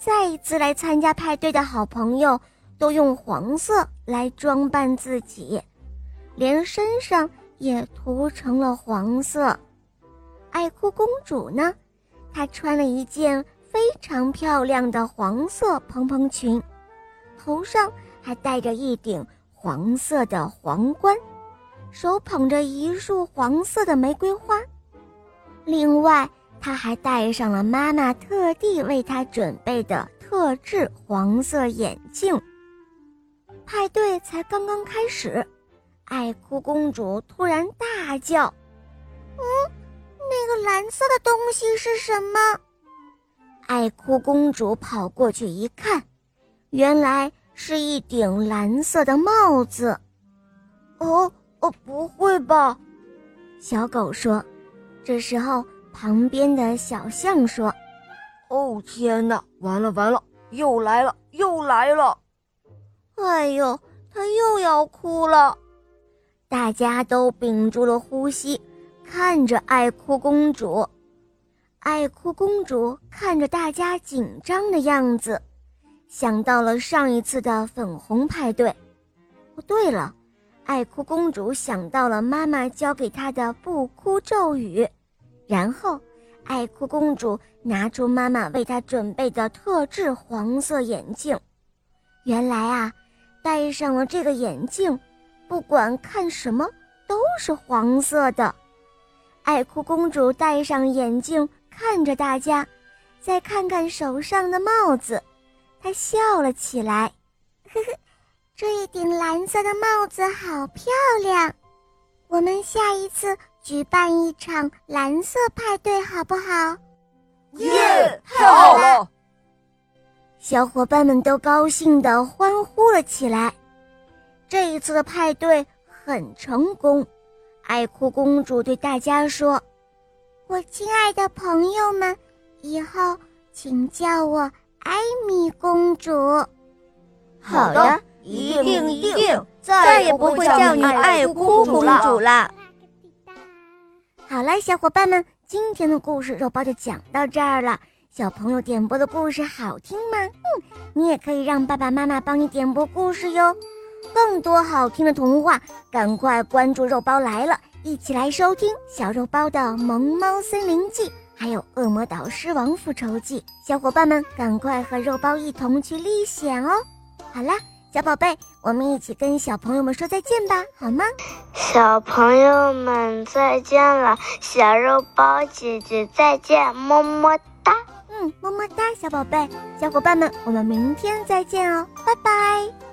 再一次来参加派对的好朋友都用黄色来装扮自己，连身上也涂成了黄色。爱哭公主呢，她穿了一件非常漂亮的黄色蓬蓬裙，头上还戴着一顶黄色的皇冠，手捧着一束黄色的玫瑰花。另外，他还戴上了妈妈特地为他准备的特制黄色眼镜。派对才刚刚开始，爱哭公主突然大叫：“嗯，那个蓝色的东西是什么？”爱哭公主跑过去一看，原来是一顶蓝色的帽子。哦哦，不会吧？小狗说。这时候。旁边的小象说：“哦天哪，完了完了，又来了又来了！哎呦，他又要哭了！”大家都屏住了呼吸，看着爱哭公主。爱哭公主看着大家紧张的样子，想到了上一次的粉红派对。哦，对了，爱哭公主想到了妈妈教给她的不哭咒语。然后，爱哭公主拿出妈妈为她准备的特制黄色眼镜。原来啊，戴上了这个眼镜，不管看什么都是黄色的。爱哭公主戴上眼镜，看着大家，再看看手上的帽子，她笑了起来：“呵呵，这一顶蓝色的帽子好漂亮。我们下一次。”举办一场蓝色派对好不好？耶！太好了！小伙伴们都高兴地欢呼了起来。这一次的派对很成功。爱哭公主对大家说：“我亲爱的朋友们，以后请叫我艾米公主。”好的，一定一定，再也不会叫你爱哭公主了。好了，小伙伴们，今天的故事肉包就讲到这儿了。小朋友点播的故事好听吗？嗯，你也可以让爸爸妈妈帮你点播故事哟。更多好听的童话，赶快关注肉包来了，一起来收听小肉包的《萌猫森林记》，还有《恶魔岛狮王复仇记》。小伙伴们，赶快和肉包一同去历险哦。好啦。小宝贝，我们一起跟小朋友们说再见吧，好吗？小朋友们再见了，小肉包姐姐再见，么么哒。嗯，么么哒，小宝贝，小伙伴们，我们明天再见哦，拜拜。